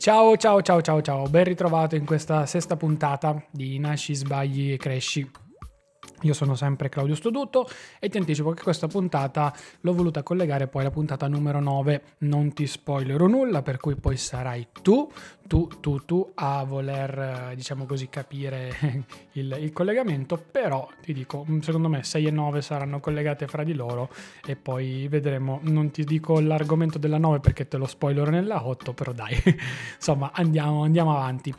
Ciao ciao ciao ciao ciao, ben ritrovato in questa sesta puntata di Nasci, Sbagli e Cresci. Io sono sempre Claudio Stoduto e ti anticipo che questa puntata l'ho voluta collegare poi alla puntata numero 9. Non ti spoilerò nulla, per cui poi sarai tu, tu, tu, tu a voler, diciamo così, capire il, il collegamento. Però ti dico, secondo me 6 e 9 saranno collegate fra di loro e poi vedremo. Non ti dico l'argomento della 9 perché te lo spoilerò nella 8, però dai, insomma andiamo, andiamo avanti.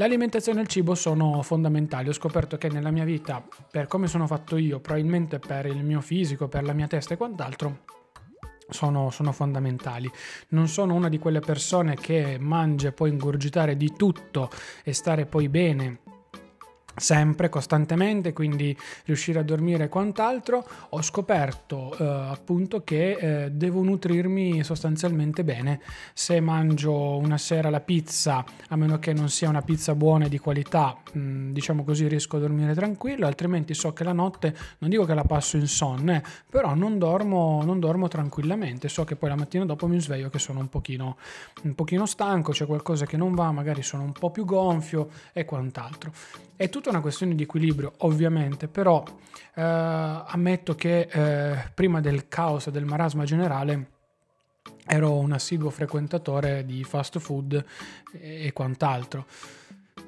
L'alimentazione e il cibo sono fondamentali. Ho scoperto che nella mia vita, per come sono fatto io, probabilmente per il mio fisico, per la mia testa e quant'altro, sono, sono, fondamentali. Non sono una di quelle persone che mangia e può ingurgitare di tutto e stare poi bene sempre, costantemente, quindi riuscire a dormire e quant'altro, ho scoperto eh, appunto che eh, devo nutrirmi sostanzialmente bene. Se mangio una sera la pizza, a meno che non sia una pizza buona e di qualità, mh, mm, diciamo così riesco a dormire tranquillo, altrimenti so che la notte, non dico che la passo insonne, però non dormo, non dormo tranquillamente, so che poi la mattina dopo mi sveglio che sono un pochino, un pochino stanco, c'è qualcosa che non va, magari sono un po' più gonfio e quant'altro. È una questione di equilibrio, ovviamente, però eh, ammetto che eh, prima del caos e del marasma generale ero un assiduo frequentatore di fast food e quant'altro.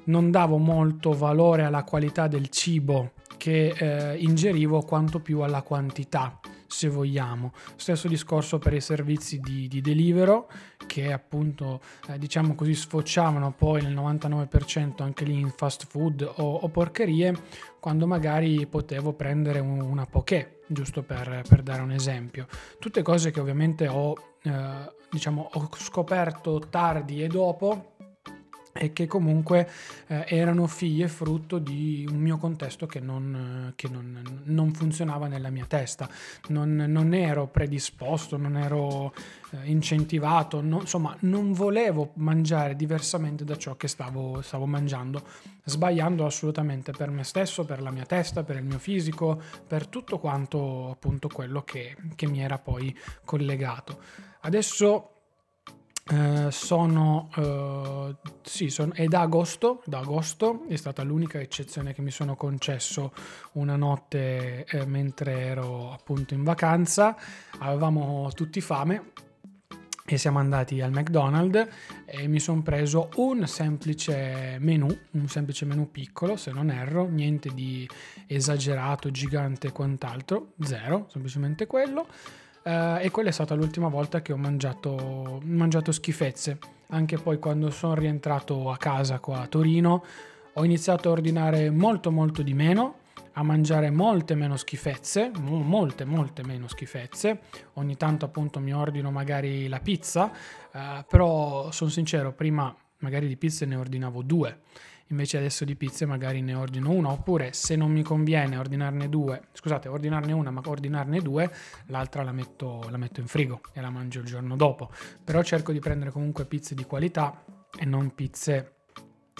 Non davo molto valore alla qualità del cibo che eh, ingerivo quanto più alla quantità se vogliamo. Stesso discorso per i servizi di, di Delivero che appunto eh, diciamo così sfociavano poi nel 99% anche lì in fast food o, o porcherie quando magari potevo prendere un, una poké giusto per, per, dare un esempio. Tutte cose che ovviamente ho, eh, diciamo, ho scoperto tardi e dopo e che comunque eh, erano figlie frutto di un mio contesto che non, che non, non funzionava nella mia testa. Non, non ero predisposto, non ero eh, incentivato, insomma non volevo mangiare diversamente da ciò che stavo, stavo mangiando, sbagliando assolutamente per me stesso, per la mia testa, per il mio fisico, per tutto quanto appunto quello che, che mi era poi collegato. Adesso eh, sono, uh, sì, sono, è da agosto, da agosto, è stata l'unica eccezione che mi sono concesso una notte eh, mentre ero appunto in vacanza, avevamo tutti fame e siamo andati al McDonald's e mi sono preso un semplice menù, un semplice menù piccolo se non erro, niente di esagerato, gigante e quant'altro, zero, semplicemente quello Uh, e quella è stata l'ultima volta che ho mangiato, mangiato schifezze. Anche poi quando sono rientrato a casa qua a Torino ho iniziato a ordinare molto molto di meno, a mangiare molte meno schifezze, molte molte meno schifezze. Ogni tanto appunto mi ordino magari la pizza, uh, però sono sincero, prima magari di pizze ne ordinavo due invece adesso di pizze magari ne ordino una, oppure se non mi conviene ordinarne due, scusate, ordinarne una, ma ordinarne due, l'altra la metto, la metto in frigo e la mangio il giorno dopo. Però cerco di prendere comunque pizze di qualità e non pizze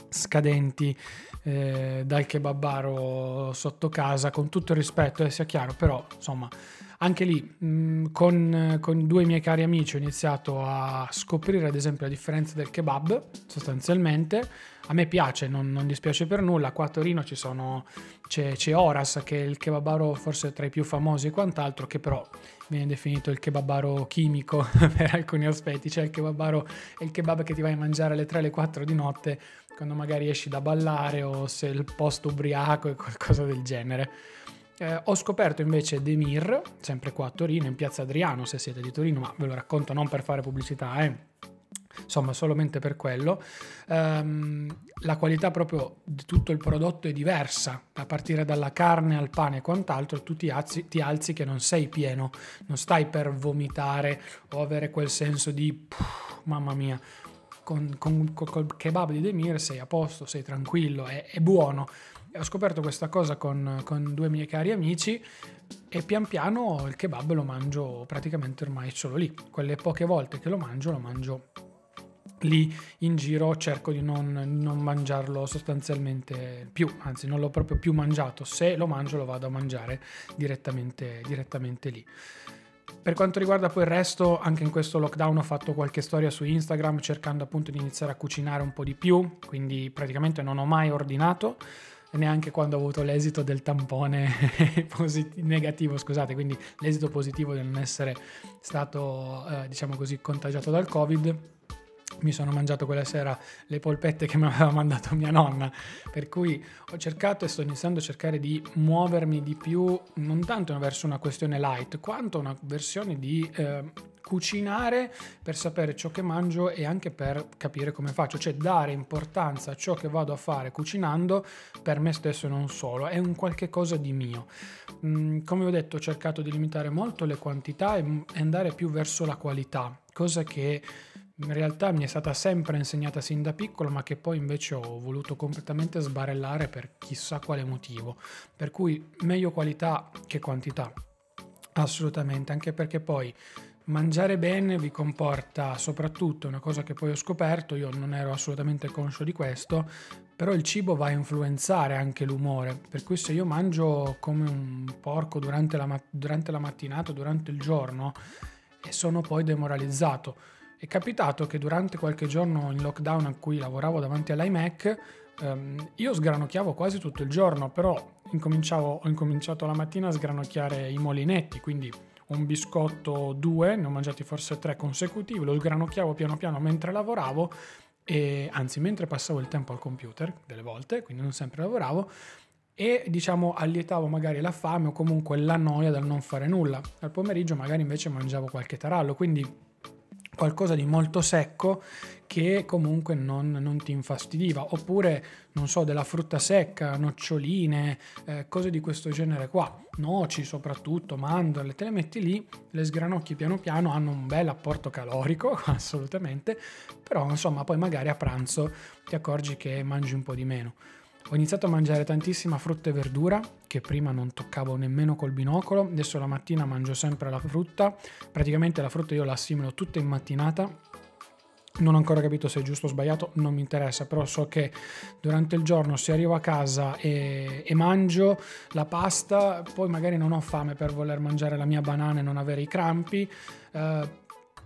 scadenti eh, dal kebabaro sotto casa, con tutto il rispetto, eh, sia chiaro, però insomma anche lì mh, mm, con, con due miei cari amici ho iniziato a scoprire ad esempio la differenza del kebab sostanzialmente a me piace, non, non, dispiace per nulla. Qua a Torino sono, c'è, c'è, Horas, che è il kebabaro forse tra i più famosi e quant'altro, che però viene definito il kebabaro chimico per alcuni aspetti. Cioè il kebabaro è il kebab che ti vai a mangiare alle 3 alle 4 di notte quando magari esci da ballare o se il posto ubriaco e qualcosa del genere. Eh, ho scoperto invece Demir, sempre qua a Torino, in piazza Adriano, se siete di Torino, ma ve lo racconto non per fare pubblicità, eh. Insomma solamente per quello. Um, la qualità proprio di tutto il prodotto è diversa a partire dalla carne al pane e quant'altro tu ti alzi, ti alzi che non sei pieno non stai per vomitare o avere quel senso di puh, mamma mia con, con, con, col kebab di Demir sei a posto sei tranquillo è, è buono e ho scoperto questa cosa con, con due miei cari amici e pian piano il kebab lo mangio praticamente ormai solo lì. Quelle poche volte che lo mangio lo mangio lì in giro cerco di non, non, mangiarlo sostanzialmente più, anzi non l'ho proprio più mangiato, se lo mangio lo vado a mangiare direttamente, direttamente lì. Per quanto riguarda poi il resto, anche in questo lockdown ho fatto qualche storia su Instagram cercando appunto di iniziare a cucinare un po' di più, quindi praticamente non ho mai ordinato neanche quando ho avuto l'esito del tampone posit- negativo, scusate, quindi l'esito positivo di non essere stato, eh, diciamo così, contagiato dal Covid mi sono mangiato quella sera le polpette che mi aveva mandato mia nonna, per cui ho cercato e sto iniziando a cercare di muovermi di più, non tanto verso una questione light, quanto una versione di eh, cucinare per sapere ciò che mangio e anche per capire come faccio, cioè dare importanza a ciò che vado a fare cucinando per me stesso e non solo, è un qualche cosa di mio. Mm, come ho detto ho cercato di limitare molto le quantità e andare più verso la qualità, cosa che in realtà mi è stata sempre insegnata sin da piccolo, ma che poi invece ho voluto completamente sbarellare per chissà quale motivo. Per cui meglio qualità che quantità. Assolutamente, anche perché poi mangiare bene vi comporta soprattutto una cosa che poi ho scoperto, io non ero assolutamente conscio di questo, però il cibo va a influenzare anche l'umore, per cui se io mangio come un porco durante la, durante la mattinata, durante il giorno, e sono poi demoralizzato. È capitato che durante qualche giorno in lockdown a cui lavoravo davanti all'iMac, ehm, io sgranocchiavo quasi tutto il giorno, però ho incominciato la mattina a sgranocchiare i molinetti, quindi un biscotto, due, ne ho mangiati forse tre consecutivi, lo sgranocchiavo piano piano mentre lavoravo, e, anzi mentre passavo il tempo al computer, delle volte, quindi non sempre lavoravo, e diciamo allietavo magari la fame o comunque la noia dal non fare nulla. Al pomeriggio magari invece mangiavo qualche tarallo, quindi qualcosa di molto secco che comunque non, non, ti infastidiva. Oppure non so della frutta secca noccioline eh, cose di questo genere qua. Noci soprattutto mandorle te le metti lì le sgranocchi piano piano hanno un bel apporto calorico assolutamente. Però insomma poi magari a pranzo ti accorgi che mangi un po' di meno ho iniziato a mangiare tantissima frutta e verdura che prima non toccavo nemmeno col binocolo, adesso la mattina mangio sempre la frutta, praticamente la frutta io la assimilo tutta in mattinata. Non ho ancora capito se è giusto o sbagliato, non mi interessa, però so che durante il giorno se arrivo a casa e, e mangio la pasta, poi magari non ho fame per voler mangiare la mia banana e non avere i crampi. Eh,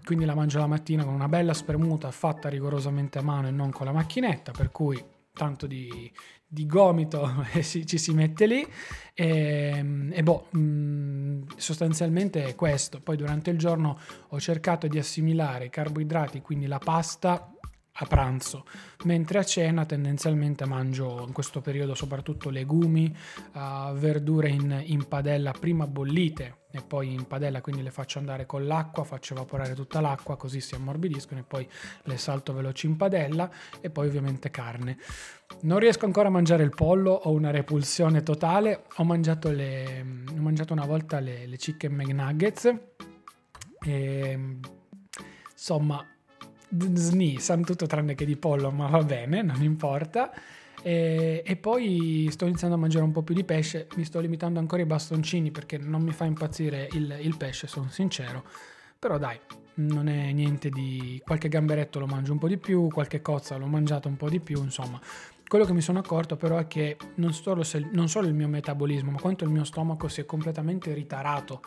quindi la mangio la mattina con una bella spremuta fatta rigorosamente a mano e non con la macchinetta, per cui tanto di, di gomito ci si mette lì e, e boh, mh, mm, sostanzialmente è questo. Poi durante il giorno ho cercato di assimilare i carboidrati, quindi la pasta a pranzo, mentre a cena tendenzialmente mangio in questo periodo soprattutto legumi, uh, verdure in, in padella prima bollite e poi in padella, quindi le faccio andare con l'acqua, faccio evaporare tutta l'acqua così si ammorbidiscono e poi le salto veloci in padella e poi ovviamente carne. Non riesco ancora a mangiare il pollo, ho una repulsione totale, ho mangiato, le, ho mangiato una volta le, le chicken McNuggets e insomma sni, sanno tutto tranne che di pollo, ma va bene, non importa. E, e, poi sto iniziando a mangiare un po' più di pesce, mi sto limitando ancora ai bastoncini perché non mi fa impazzire il, il pesce, sono sincero. Però dai, non è niente di... qualche gamberetto lo mangio un po' di più, qualche cozza l'ho mangiato un po' di più, insomma. Quello che mi sono accorto però è che non solo, non solo il mio metabolismo, ma quanto il mio stomaco si è completamente ritarato.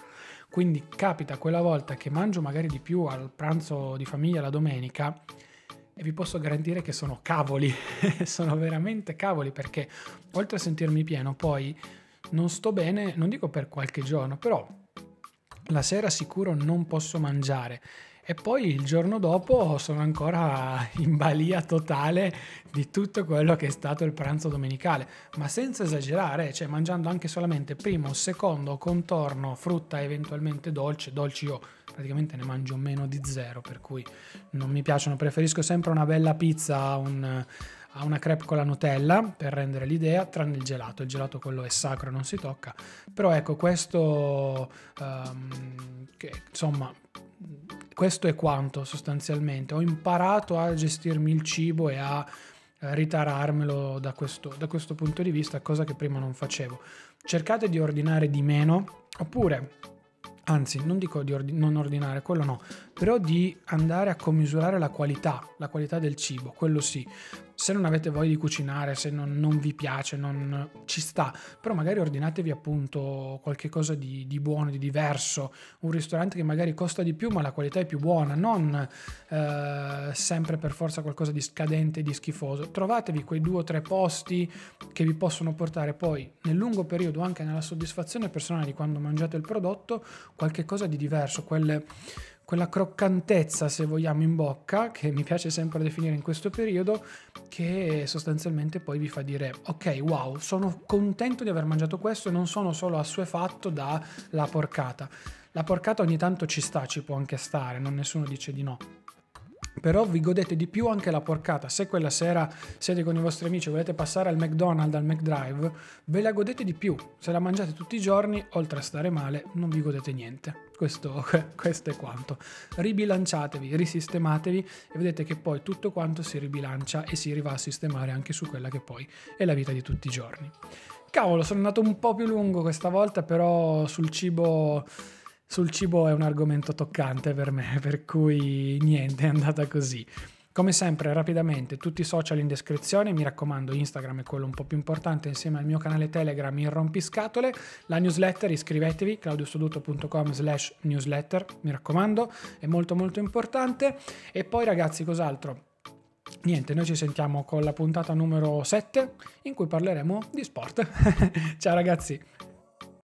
Quindi capita quella volta che mangio magari di più al pranzo di famiglia la domenica e vi posso garantire che sono cavoli, sono veramente cavoli perché oltre a sentirmi pieno poi non sto bene, non dico per qualche giorno, però la sera sicuro non posso mangiare e poi il giorno dopo sono ancora in balia totale di tutto quello che è stato il pranzo domenicale, ma senza esagerare, cioè mangiando anche solamente primo, secondo, contorno, frutta eventualmente dolce, dolci io praticamente ne mangio meno di zero, per cui non mi piacciono, preferisco sempre una bella pizza, un a una crepe con la Nutella per rendere l'idea, tranne il gelato. Il gelato quello è sacro, non si tocca. Però ecco, questo um, che, insomma questo è quanto sostanzialmente. Ho imparato a gestirmi il cibo e a eh, ritararmelo da questo, da questo punto di vista, cosa che prima non facevo. Cercate di ordinare di meno, oppure anzi non dico di ordi- non ordinare, quello no, però di andare a commisurare la qualità, la qualità del cibo, quello sì. Se non avete voglia di cucinare, se non, non, vi piace, non ci sta, però magari ordinatevi appunto qualche cosa di, di, buono, di diverso, un ristorante che magari costa di più ma la qualità è più buona, non eh, sempre per forza qualcosa di scadente, di schifoso. Trovatevi quei due o tre posti che vi possono portare poi nel lungo periodo anche nella soddisfazione personale di quando mangiate il prodotto, qualche cosa di diverso, quelle quella croccantezza, se vogliamo, in bocca, che mi piace sempre definire in questo periodo, che sostanzialmente poi vi fa dire, ok, wow, sono contento di aver mangiato questo e non sono solo assuefatto dalla porcata. La porcata ogni tanto ci sta, ci può anche stare, non nessuno dice di no però vi godete di più anche la porcata. Se quella sera siete con i vostri amici e volete passare al McDonald's, al McDrive, ve la godete di più. Se la mangiate tutti i giorni, oltre a stare male, non vi godete niente. Questo, questo è quanto. Ribilanciatevi, risistematevi e vedete che poi tutto quanto si ribilancia e si arriva a sistemare anche su quella che poi è la vita di tutti i giorni. Cavolo, sono andato un po' più lungo questa volta, però sul cibo sul cibo è un argomento toccante per me, per cui niente, è andata così. Come sempre, rapidamente, tutti i social in descrizione, mi raccomando, Instagram è quello un po' più importante insieme al mio canale Telegram in rompiscatole, la newsletter, iscrivetevi, claudiostoduto.com slash newsletter, mi raccomando, è molto molto importante. E poi ragazzi, cos'altro? Niente, noi ci sentiamo con la puntata numero 7 in cui parleremo di sport. Ciao ragazzi!